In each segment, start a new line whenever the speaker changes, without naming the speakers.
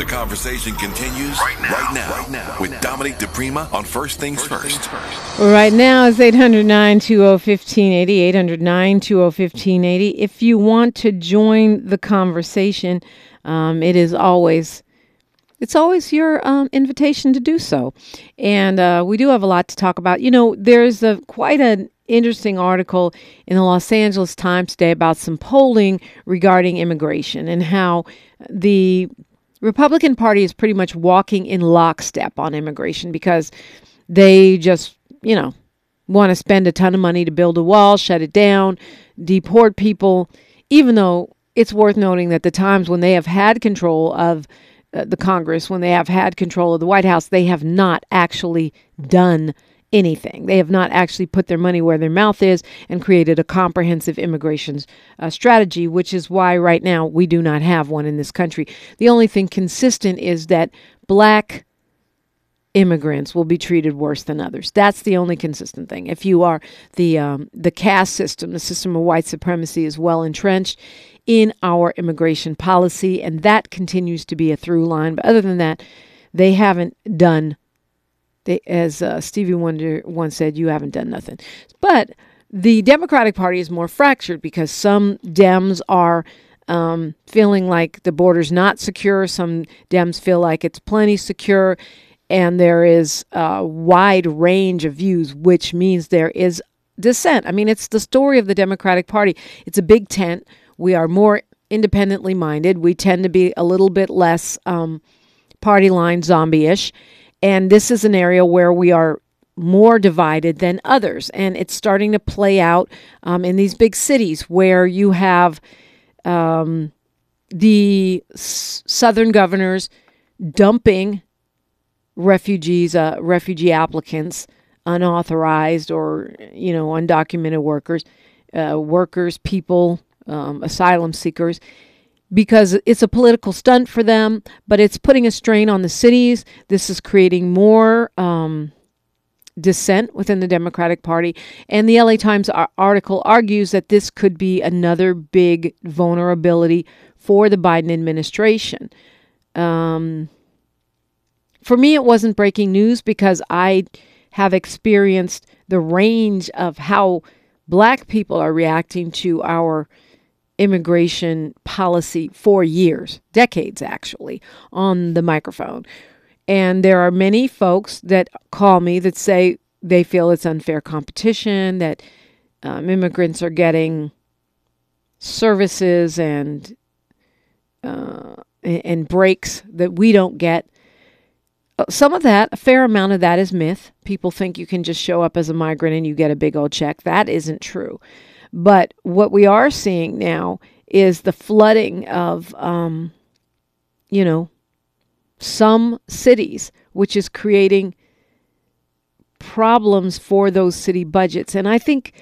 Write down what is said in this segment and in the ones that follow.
The conversation continues right now, right now, right now with Dominique DiPrima on First Things First.
Right now it's 800 920 1580. 800 920 1580. If you want to join the conversation, um, it is always. It's always your um, invitation to do so. And uh, we do have a lot to talk about. You know, there's a quite an interesting article in the Los Angeles Times today about some polling regarding immigration and how the Republican Party is pretty much walking in lockstep on immigration because they just, you know, want to spend a ton of money to build a wall, shut it down, deport people, even though it's worth noting that the times when they have had control of uh, the Congress, when they have had control of the White House, they have not actually done anything. They have not actually put their money where their mouth is and created a comprehensive immigration uh, strategy, which is why right now we do not have one in this country. The only thing consistent is that black immigrants will be treated worse than others. That's the only consistent thing. If you are the um, the caste system, the system of white supremacy is well entrenched in our immigration policy, and that continues to be a through line. But other than that, they haven't done they, as uh, Stevie Wonder once said, you haven't done nothing. But the Democratic Party is more fractured because some Dems are um, feeling like the border's not secure. Some Dems feel like it's plenty secure. And there is a wide range of views, which means there is dissent. I mean, it's the story of the Democratic Party. It's a big tent. We are more independently minded. We tend to be a little bit less um, party line zombie ish. And this is an area where we are more divided than others. And it's starting to play out um, in these big cities where you have um, the s- southern governors dumping refugees, uh, refugee applicants, unauthorized or you know undocumented workers, uh, workers, people, um, asylum seekers because it's a political stunt for them, but it's putting a strain on the cities. This is creating more um, dissent within the Democratic Party. And the LA Times article argues that this could be another big vulnerability for the Biden administration. Um, for me, it wasn't breaking news because I have experienced the range of how black people are reacting to our immigration policy for years, decades actually, on the microphone. And there are many folks that call me that say they feel it's unfair competition, that um, immigrants are getting services and uh, and breaks that we don't get. Uh, some of that, a fair amount of that is myth. People think you can just show up as a migrant and you get a big old check. That isn't true. But what we are seeing now is the flooding of, um, you know, some cities, which is creating problems for those city budgets. And I think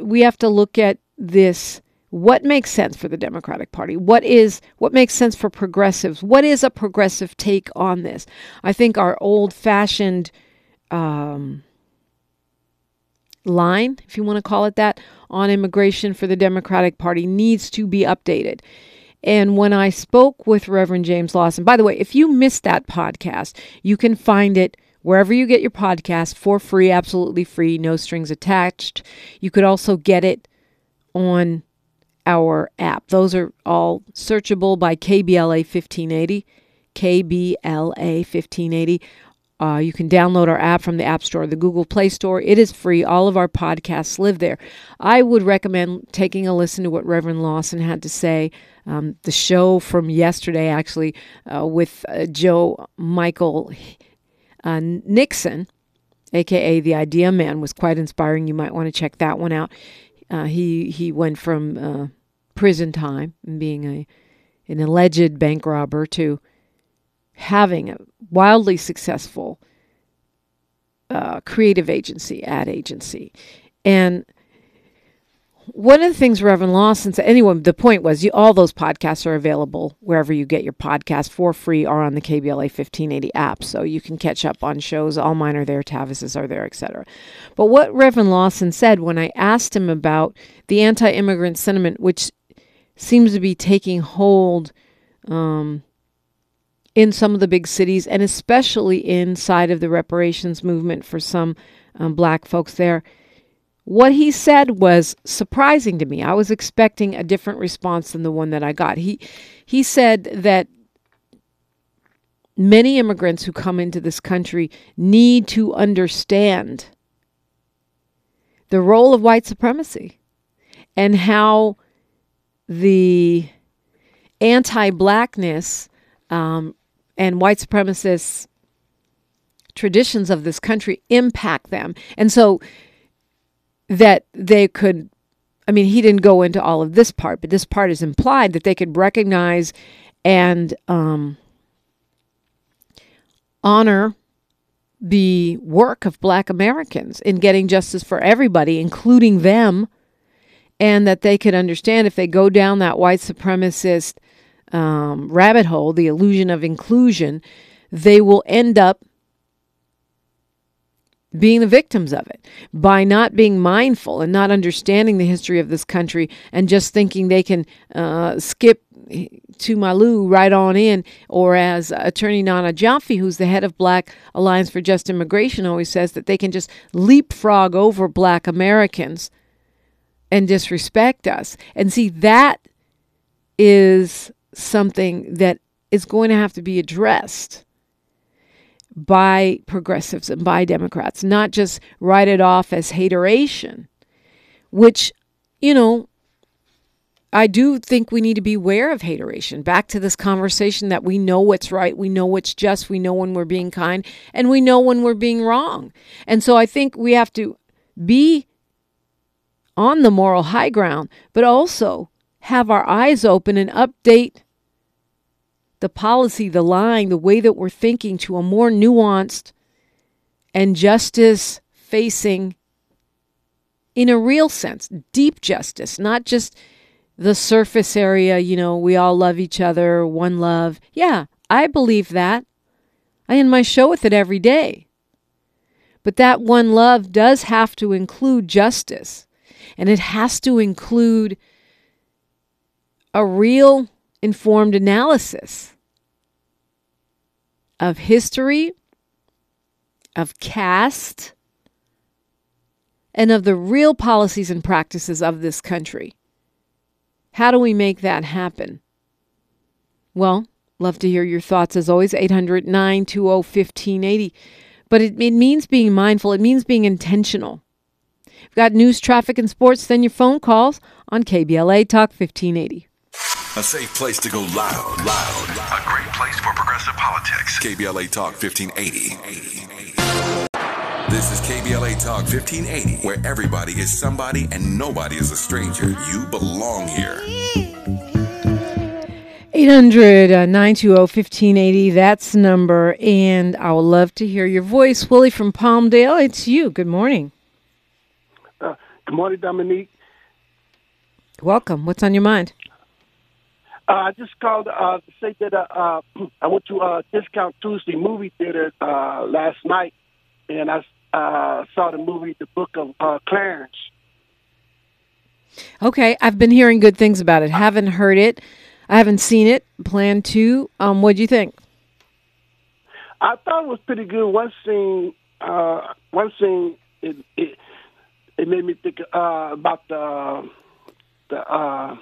we have to look at this what makes sense for the Democratic Party? What is what makes sense for progressives? What is a progressive take on this? I think our old-fashioned um, line, if you want to call it that, on immigration for the Democratic Party needs to be updated. And when I spoke with Reverend James Lawson, by the way, if you missed that podcast, you can find it wherever you get your podcast for free, absolutely free, no strings attached. You could also get it on our app. Those are all searchable by KBLA 1580. KBLA 1580 uh, you can download our app from the App Store, the Google Play Store. It is free. All of our podcasts live there. I would recommend taking a listen to what Reverend Lawson had to say. Um, the show from yesterday, actually, uh, with uh, Joe Michael uh, Nixon, aka the Idea Man, was quite inspiring. You might want to check that one out. Uh, he he went from uh, prison time and being a an alleged bank robber to having a wildly successful uh, creative agency, ad agency. And one of the things Reverend Lawson said, anyway, the point was you, all those podcasts are available wherever you get your podcast for free or on the KBLA 1580 app. So you can catch up on shows. All mine are there, Tavis's are there, etc. But what Reverend Lawson said when I asked him about the anti immigrant sentiment, which seems to be taking hold um, in some of the big cities, and especially inside of the reparations movement for some um, black folks there. What he said was surprising to me. I was expecting a different response than the one that I got. He he said that many immigrants who come into this country need to understand the role of white supremacy and how the anti-blackness um, and white supremacist traditions of this country impact them. And so that they could, I mean, he didn't go into all of this part, but this part is implied that they could recognize and um, honor the work of black Americans in getting justice for everybody, including them, and that they could understand if they go down that white supremacist um, rabbit hole, the illusion of inclusion, they will end up being the victims of it by not being mindful and not understanding the history of this country and just thinking they can uh, skip to my Lou right on in, or as Attorney Nana Gyamfi, who's the head of Black Alliance for Just Immigration, always says that they can just leapfrog over Black Americans and disrespect us. And see, that is something that is going to have to be addressed by progressives and by Democrats, not just write it off as hateration, which, you know, I do think we need to be aware of hateration. Back to this conversation that we know what's right, we know what's just, we know when we're being kind, and we know when we're being wrong. And so I think we have to be on the moral high ground, but also have our eyes open and update the policy, the line, the way that we're thinking to a more nuanced and justice facing, in a real sense, deep justice, not just the surface area, you know, we all love each other, one love. Yeah, I believe that. I end my show with it every day. But that one love does have to include justice, and it has to include a real informed analysis of history, of caste, and of the real policies and practices of this country. How do we make that happen? Well, love to hear your thoughts as always, 800 920 1580. But it, it means being mindful, it means being intentional. We've got news, traffic, and sports, then your phone calls on KBLA Talk 1580.
A safe place to go loud, loud. A great place for progressive politics. KBLA Talk 1580. This is KBLA Talk 1580, where everybody is somebody and nobody is a stranger. You belong here.
800 uh, 920 1580, that's the number. And I would love to hear your voice. Willie from Palmdale, it's you. Good morning.
Uh, good morning, Dominique.
Welcome. What's on your mind?
Uh, I just called uh, to say that uh, uh I went to a Discount Tuesday movie theater uh, last night, and I uh, saw the movie The Book of Clarence.
Okay, I've been hearing good things about it. Haven't heard it. I haven't seen it. Plan to. Um, what do you think?
I thought it was pretty good. One scene, one scene, it, it it made me think about the the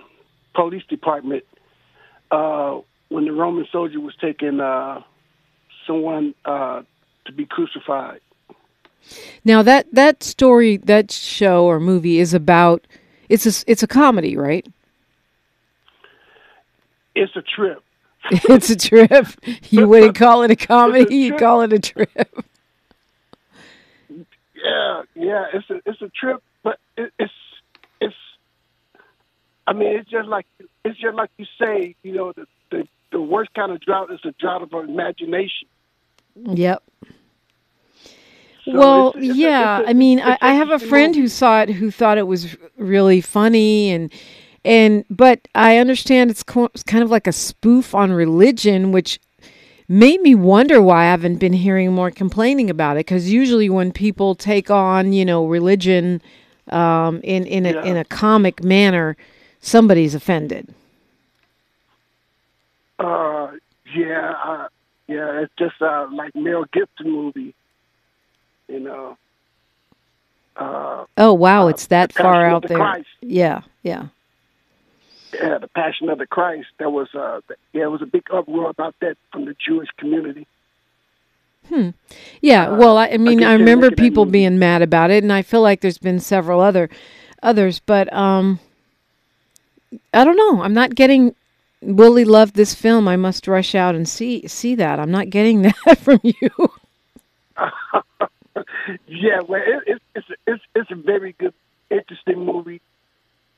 police department uh, when the Roman soldier was taking uh, someone uh, to be crucified.
Now that that story, that show or movie is about it's a it's a comedy, right?
It's a trip.
it's a trip. You wouldn't call it a comedy. You call it a trip.
Yeah, yeah. It's a it's a trip, but it, it's it's. I mean, it's just like it's just like you say, you know, the, the, the worst kind of drought is a drought of our imagination.
Yep. So well, it's, it's yeah. I mean, I, I have a friend who saw it who thought it was really funny and and but I understand it's, co- it's kind of like a spoof on religion, which made me wonder why I haven't been hearing more complaining about it. Because usually when people take on, you know, religion um, in in a, yeah. in a comic manner, somebody's offended.
Uh, yeah, I, Yeah, it's just uh, like Mel Gibson movie. You know. Uh,
Oh wow, it's that
The
far out
the
there.
Christ.
Yeah, yeah.
yeah, the Passion of the Christ. There was uh, yeah, it was a big uproar about that from the Jewish community. Hmm.
Yeah, well, I, I mean,
guess
I remember people being mad about it, and I feel like there's been several other others, but um, I don't know. I'm not getting. Willie loved this film. I must rush out and see see that. I'm not getting that from you.
Yeah, well, it, it, it's it's it's a very good, interesting movie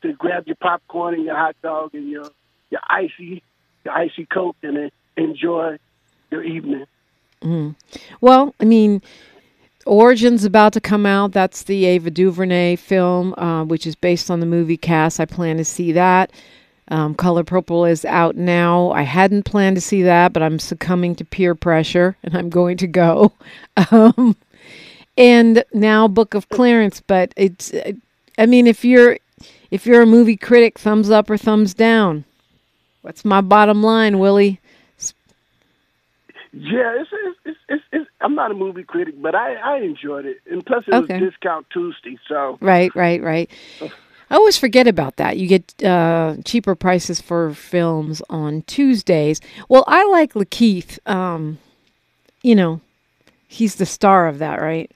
to grab your popcorn and your hot dog and your your icy your icy coke and uh, enjoy your evening.
Well, I mean, Origin's about to come out. That's the Ava DuVernay film, uh, which is based on the movie Caste. I plan to see that. Um, Color Purple is out now. I hadn't planned to see that, but I'm succumbing to peer pressure and I'm going to go. Um, and now Book of Clarence, but it's, uh, I mean, if you're if you're a movie critic, thumbs up or thumbs down. What's my bottom line, Willie?
Yeah, it's it's, it's, it's, it's I'm not a movie critic, but I I enjoyed it, and plus it
Okay.
was discount Tuesday, so
Right, right, right. I always forget about that. You get uh, cheaper prices for films on Tuesdays. Well, I like Lakeith. Um, you know, he's the star of that, right?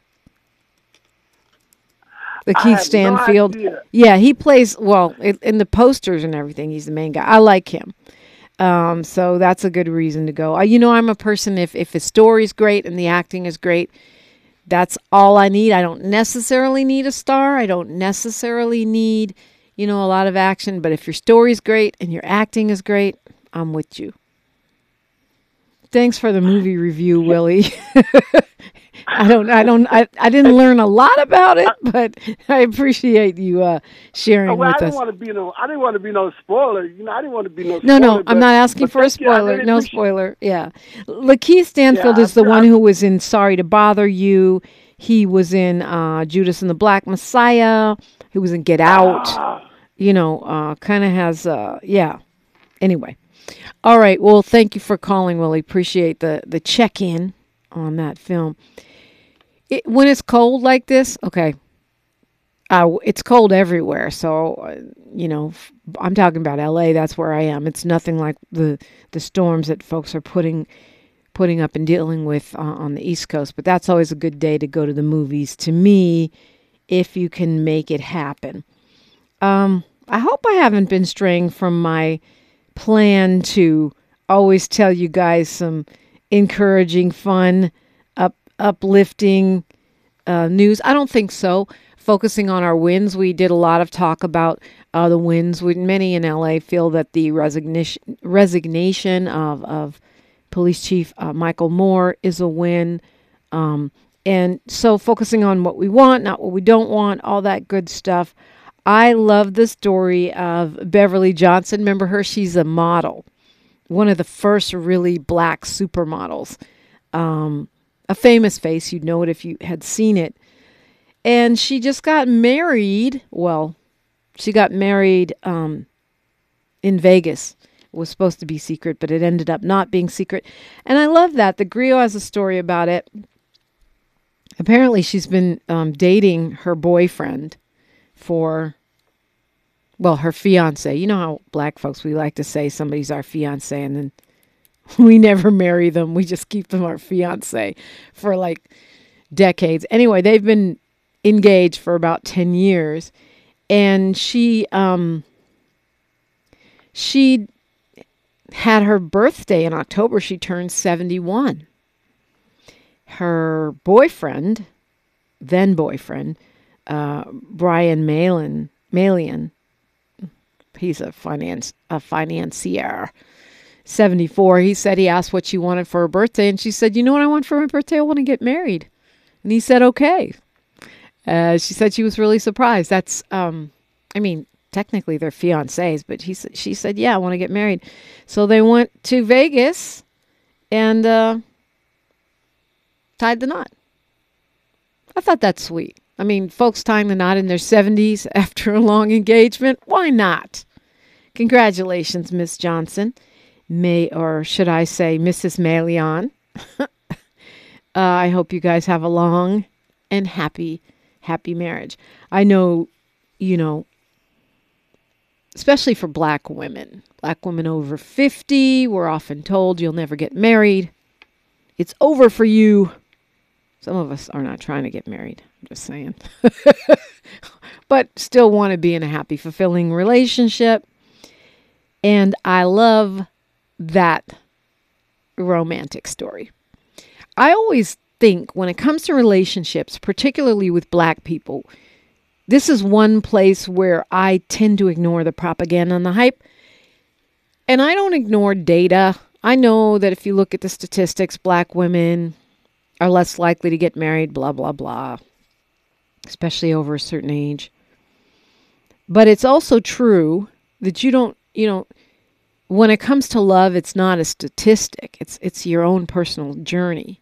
I
Lakeith
have no
Stanfield. yeah, he plays well in, in the posters and everything. He's the main guy. I like him. Um, so that's a good reason to go. Uh, you know, I'm a person if if the story's great and the acting is great, that's all I need. I don't necessarily need a star. I don't necessarily need, you know, a lot of action. But if your story's great and your acting is great, I'm with you. Thanks for the movie review, Willie. I don't, I don't, I, I didn't learn a lot about it, but I appreciate you uh, sharing
Oh, well, I
with
didn't
us.
want to be no I didn't want to be no spoiler. You know, I didn't want to be no.
No,
spoiler,
no, I'm not asking for a
thank you.
Spoiler. No spoiler. Yeah. Lakeith Stanfield
Yeah,
is the
I-
one
I-
who was in Sorry to Bother You. He was in uh, Judas and the Black Messiah. He was in Get Out.
Ah,
You know, uh, kind of has, uh, yeah. Anyway. All right. Well, thank you for calling, Willie. Appreciate the, the check in on that film. It, when it's cold like this, okay, uh, it's cold everywhere. So, uh, you know, I'm talking about LA. That's where I am. It's nothing like the the storms that folks are putting putting up and dealing with uh, on the East Coast. But that's always a good day to go to the movies. To me, if you can make it happen. Um, I hope I haven't been straying from my plan to always tell you guys some encouraging, fun, up uplifting uh, news. I don't think so. Focusing on our wins, we did a lot of talk about uh, the wins. Many in LA feel that the resignation resignation of of Police Chief uh, Michael Moore is a win. Um, and so, focusing on what we want, not what we don't want, all that good stuff. I love the story of Beverly Johnson. Remember her? She's a model, one of the first really black supermodels. Um, a famous face. You'd know it if you had seen it. And she just got married. Well, she got married um, in Vegas. It was supposed to be secret, but it ended up not being secret. And I love that. The Grio has a story about it. Apparently, she's been um, dating her boyfriend for, well, her fiance. You know how black folks, we like to say somebody's our fiance and then we never marry them. We just keep them our fiance for like decades. Anyway, they've been engaged for about 10 years and she um she had her birthday in October. She turned 71. Her boyfriend, then boyfriend, uh, Brian Malin, Maillian, he's a finance a financier. 74. He said he asked what she wanted for her birthday, and she said, "You know what I want for my birthday? I want to get married." And he said, "Okay." Uh, she said she was really surprised. That's, um, I mean, technically they're fiancés, but he she said, "Yeah, I want to get married." So they went to Vegas and uh, tied the knot. I thought that's sweet. I mean, folks tying the knot in their 70s after a long engagement, why not? Congratulations, Miss Johnson. May or should I say Mrs. Maillian? uh, I hope you guys have a long and happy, happy marriage. I know, you know, especially for black women, black women over 50, we're often told you'll never get married. It's over for you. Some of us are not trying to get married. I'm just saying. but still want to be in a happy, fulfilling relationship. And I love that romantic story. I always think when it comes to relationships, particularly with black people, this is one place where I tend to ignore the propaganda and the hype. And I don't ignore data. I know that if you look at the statistics, black women are less likely to get married, blah, blah, blah, especially over a certain age. But it's also true that you don't, you know, when it comes to love, it's not a statistic. It's it's your own personal journey,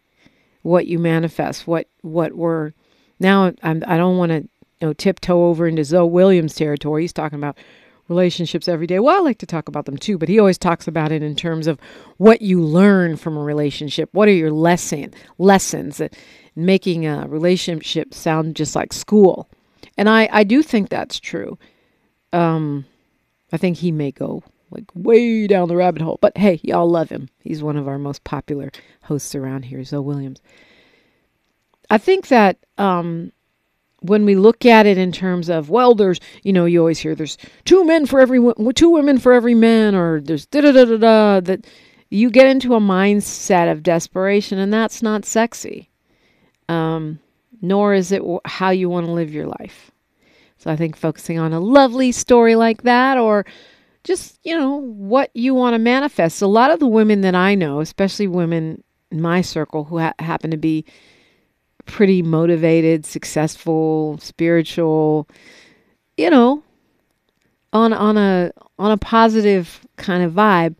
what you manifest, what what we're now. I'm, I don't want to you know tiptoe over into Zoe Williams territory. He's talking about relationships every day. Well, I like to talk about them too, but he always talks about it in terms of what you learn from a relationship. What are your lesson lessons that making a relationship sound just like school? And I I do think that's true. Um, I think he may go like way down the rabbit hole. But hey, y'all love him. He's one of our most popular hosts around here, Zoe Williams. I think that um, when we look at it in terms of well, there's you know you always hear there's two men for every two women for every man, or there's da da da da da. That you get into a mindset of desperation, and that's not sexy. Um, nor is it how you want to live your life. So I think focusing on a lovely story like that, or just, you know, what you want to manifest. A lot of the women that I know, especially women in my circle who ha- happen to be pretty motivated, successful, spiritual, you know, on on a on a positive kind of vibe,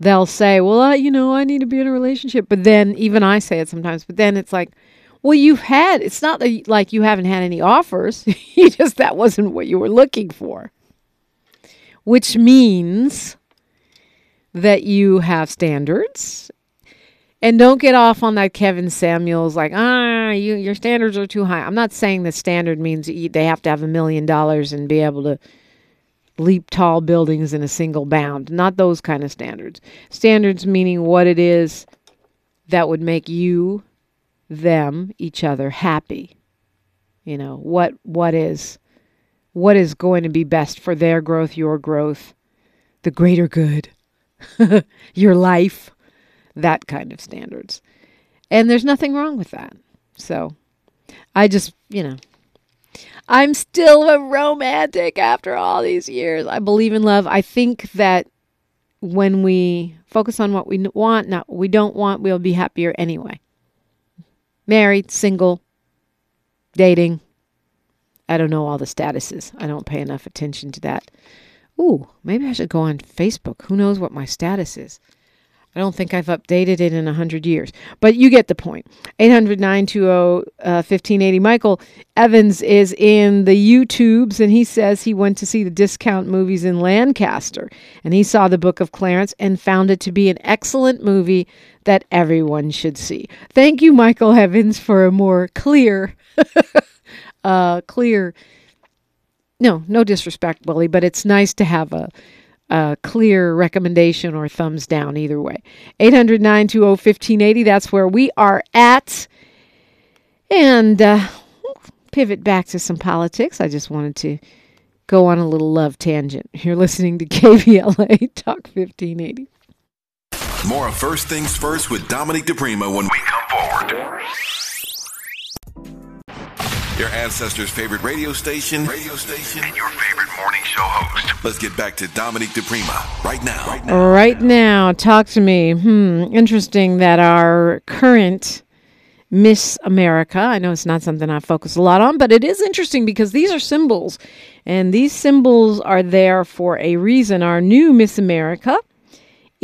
they'll say, "Well, I, you know, I need to be in a relationship." But then even I say it sometimes, but then it's like, "Well, you've had it's not like you haven't had any offers. you just that wasn't what you were looking for." which means that you have standards. And don't get off on that Kevin Samuels like ah you your standards are too high. I'm not saying the standard means they have to have a million dollars and be able to leap tall buildings in a single bound. Not those kind of standards. Standards meaning what it is that would make you, them, each other happy. You know, what what is what is going to be best for their growth, your growth, the greater good, your life, that kind of standards. And there's nothing wrong with that. So I just, you know, I'm still a romantic after all these years. I believe in love. I think that when we focus on what we want, not what we don't want, we'll be happier anyway. Married, single, dating, I don't know all the statuses. I don't pay enough attention to that. Ooh, maybe I should go on Facebook. Who knows what my status is? I don't think I've updated it in a 100 years. But you get the point. 800 920 1580. Michael Evans is in the YouTubes and he says he went to see the discount movies in Lancaster and he saw the Book of Clarence and found it to be an excellent movie that everyone should see. Thank you, Michael Evans, for a more clear uh, clear. No, no disrespect, Willie, but it's nice to have a, a clear recommendation or thumbs down either way. 800 920 1580, that's where we are at. And uh, pivot back to some politics. I just wanted to go on a little love tangent. You're listening to KBLA Talk 1580.
More of First Things First with Dominique DiPrima when we come forward. Your ancestors' favorite radio station, radio station, and your favorite morning show host. Let's get back to Dominique DiPrima right now.
Right now. Right now. Talk to me. Hmm. Interesting that our current Miss America, I know it's not something I focus a lot on, but it is interesting because these are symbols. And these symbols are there for a reason. Our new Miss America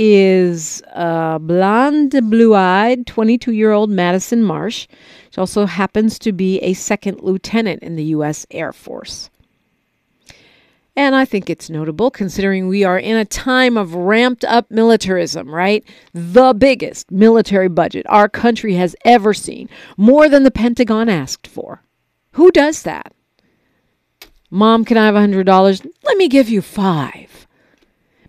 is uh, blonde, blue eyed, 22 year old Madison Marsh. She also happens to be a second lieutenant in the U.S. Air Force. And I think it's notable considering we are in a time of ramped up militarism, right? The biggest military budget our country has ever seen, more than the Pentagon asked for. Who does that? Mom, can I have a $100? Let me give you five.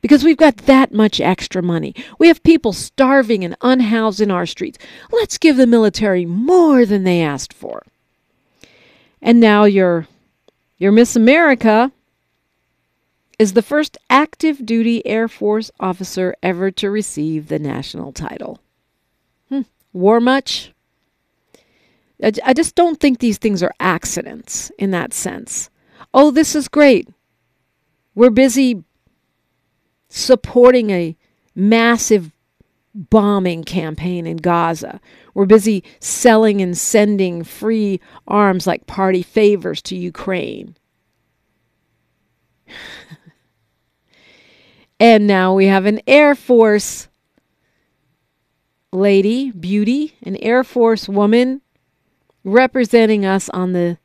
Because we've got that much extra money. We have people starving and unhoused in our streets. Let's give the military more than they asked for. And now your, your Miss America is the first active duty Air Force officer ever to receive the national title. Hmm. War much? I, I just don't think these things are accidents in that sense. Oh, this is great. We're busy supporting a massive bombing campaign in Gaza. We're busy selling and sending free arms like party favors to Ukraine. And now we have an Air Force lady, beauty, an Air Force woman representing us on the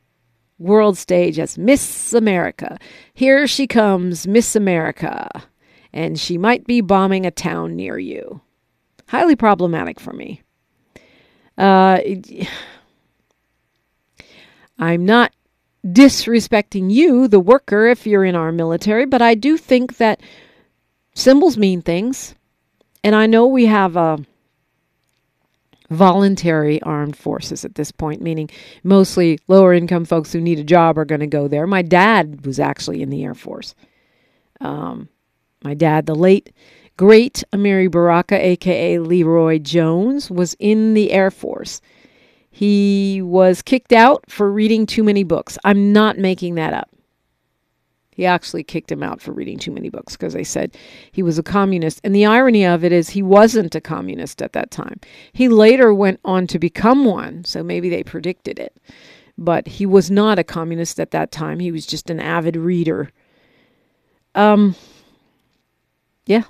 world stage as Miss America. Here she comes, Miss America, and she might be bombing a town near you. Highly problematic for me. Uh, I'm not disrespecting you, the worker, if you're in our military, but I do think that Symbols mean things. And I know we have a voluntary armed forces at this point, meaning mostly lower income folks who need a job are going to go there. My dad was actually in the Air Force. Um, my dad, the late, great Amiri Baraka, aka LeRoi Jones, was in the Air Force. He was kicked out for reading too many books. I'm not making that up. He actually kicked him out for reading too many books because they said he was a communist. And the irony of it is he wasn't a communist at that time. He later went on to become one, so maybe they predicted it. But he was not a communist at that time. He was just an avid reader. Um yeah.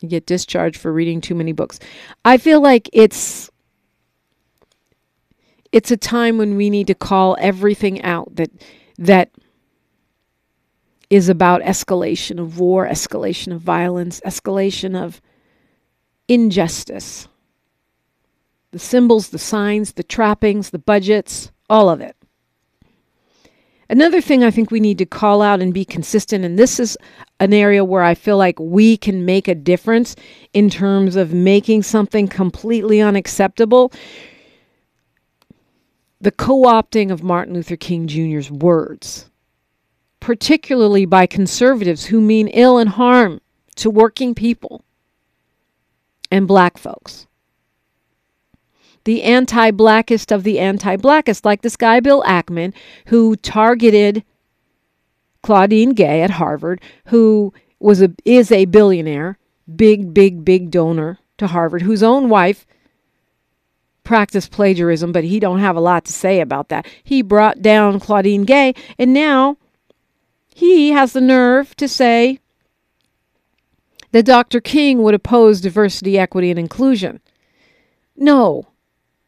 You get discharged for reading too many books. I feel like it's it's a time when we need to call everything out that that is about escalation of war, escalation of violence, escalation of injustice. The symbols, the signs, the trappings, the budgets, all of it. Another thing I think we need to call out and be consistent, and this is an area where I feel like we can make a difference in terms of making something completely unacceptable. The co opting of Martin Luther King Jr.'s words particularly by conservatives who mean ill and harm to working people and black folks. The anti blackest of the anti blackest, like this guy, Bill Ackman, who targeted Claudine Gay at Harvard, who was a, is a billionaire, big, big, big donor to Harvard, whose own wife practiced plagiarism, but he don't have a lot to say about that. He brought down Claudine Gay, and now he has the nerve to say that Dr. King would oppose diversity, equity, and inclusion. No.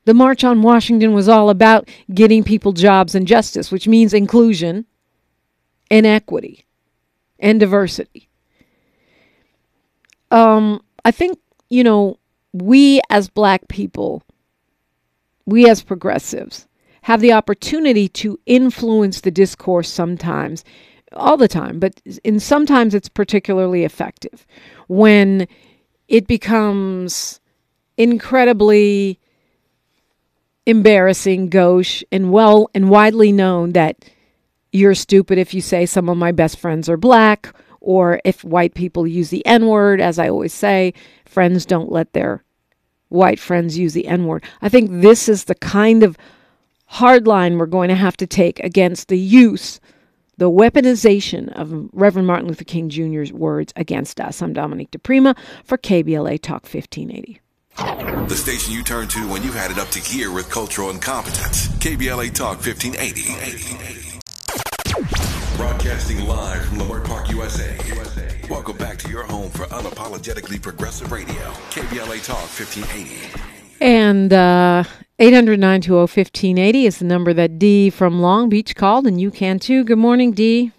The March on Washington was all about getting people jobs and justice, which means inclusion and equity and diversity. Um, I think, you know, we as black people, we as progressives, have the opportunity to influence the discourse sometimes all the time, but in sometimes it's particularly effective when it becomes incredibly embarrassing, gauche, and well and widely known that you're stupid if you say some of my best friends are black, or if white people use the N word, as I always say, friends don't let their white friends use the N word. I think this is the kind of hard line we're going to have to take against the use the weaponization of Reverend Martin Luther King Jr.'s words against us. I'm Dominique DiPrima for KBLA Talk 1580.
The station you turn to when you had it up to gear with cultural incompetence. KBLA Talk 1580. Broadcasting live from Leimert Park, USA. Welcome back to your home for unapologetically progressive radio. KBLA Talk 1580.
And uh, 800 1580 is the number that D from Long Beach called, and you can too. Good morning, D.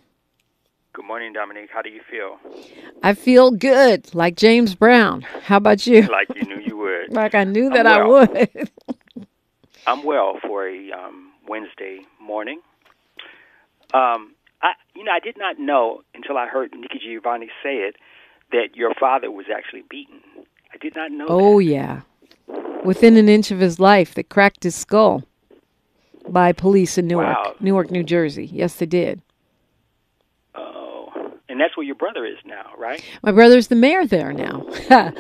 Morning, Dominique. How do you feel?
I feel good, like James Brown. How about you?
Like you knew you would.
like I knew that
I'm
I would.
I'm well for a um, Wednesday morning. Um, I, you know, I did not know until I heard Nikki Giovanni say it that your father was actually beaten. I did not know.
oh
that.
yeah, within an inch of his life, they cracked his skull by police in Newark,
Wow.
Newark, New Jersey. Yes, they did.
That's where your brother is now, right?
My brother's the mayor there now.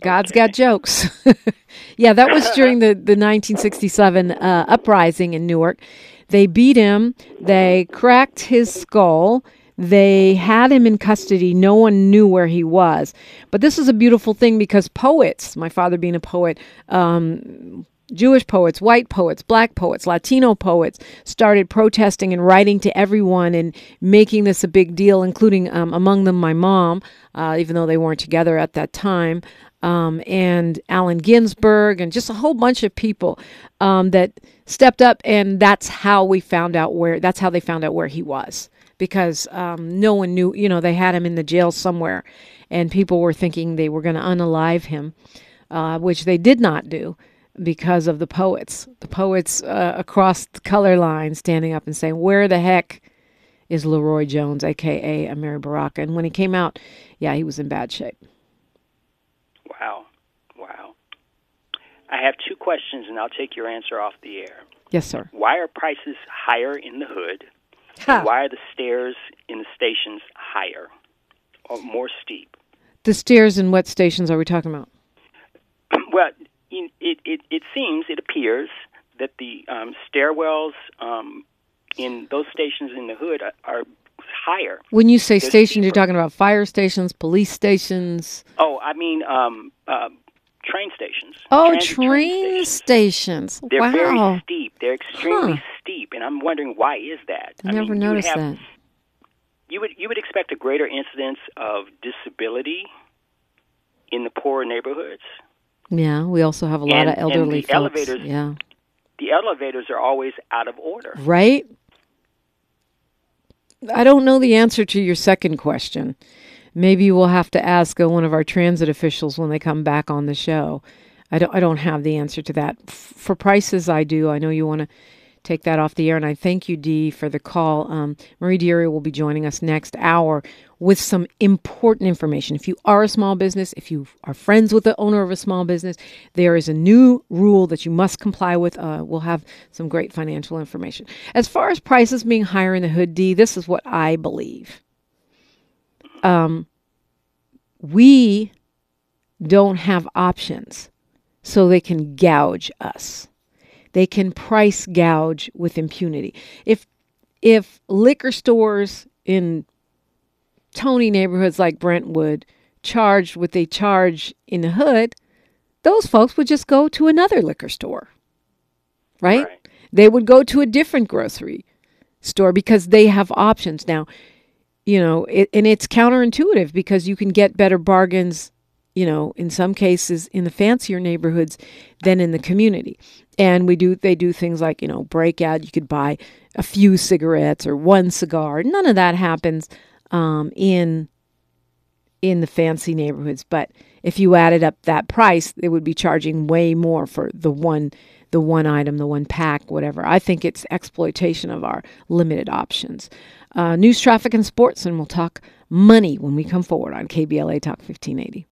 God's got jokes. yeah, that was during the, the 1967 uh, uprising in Newark. They beat him, they cracked his skull, they had him in custody. No one knew where he was. But this is a beautiful thing because poets, my father being a poet, um, Jewish poets, white poets, black poets, Latino poets started protesting and writing to everyone and making this a big deal, including um, among them my mom, uh, even though they weren't together at that time, um, and Allen Ginsberg, and just a whole bunch of people um, that stepped up. And that's how we found out where, that's how they found out where he was because um, no one knew, you know, they had him in the jail somewhere and people were thinking they were going to unalive him, uh, which they did not do because of the poets. The poets uh, across the color line standing up and saying, Where the heck is LeRoi Jones, aka Amiri Baraka? And when he came out, yeah, he was in bad shape.
Wow, wow. I have two questions, and I'll take your answer off the air.
Yes, sir.
Why are prices higher in the hood?
Ha.
Why are the stairs in the stations higher or more steep?
The stairs in what stations are we talking about?
It, it, it seems, it appears that the um, stairwells um, in those stations in the hood are, are higher.
When you say
They're
stations, you're talking about fire stations, police stations.
Oh, I mean um, uh, train stations.
Oh,
Transit
train
stations.
stations.
They're
wow.
very steep. They're extremely
Huh.
steep, and I'm wondering why is that?
I
I
never
mean, you
noticed
have-
that.
You would you would expect a greater incidence of disability in the poorer neighborhoods.
Yeah, we also have a lot
And-
of elderly
the
folks.
elevators-
Yeah.
The elevators are always out of order.
Right? I don't know the answer to your second question. Maybe we'll have to ask uh, one of our transit officials when they come back on the show. I don't I don't have the answer to that. For prices I do. I know you want to take that off the air and I thank you Dee for the call. Um, Marie Dieri will be joining us next hour with some important information. If you are a small business, if you are friends with the owner of a small business, there is a new rule that you must comply with. Uh, we'll have some great financial information. As far as prices being higher in the hood, D, this is what I believe. Um, we don't have options, so they can gouge us. They can price gouge with impunity. If if liquor stores in Tony neighborhoods like Brentwood charged what they charge in the hood, those folks would just go to another liquor store. Right?
Right.
They would go to a different grocery store because they have options. Now, you know, it, and it's counterintuitive because you can get better bargains, you know, in some cases in the fancier neighborhoods than in the community. And we do they do things like, you know, breakout, you could buy a few cigarettes or one cigar. None of that happens um, in in the fancy neighborhoods, but if you added up that price, they would be charging way more for the one the one item, the one pack, whatever. I think it's exploitation of our limited options. Uh, news, traffic, and sports, and we'll talk money when we come forward on KBLA Talk 1580.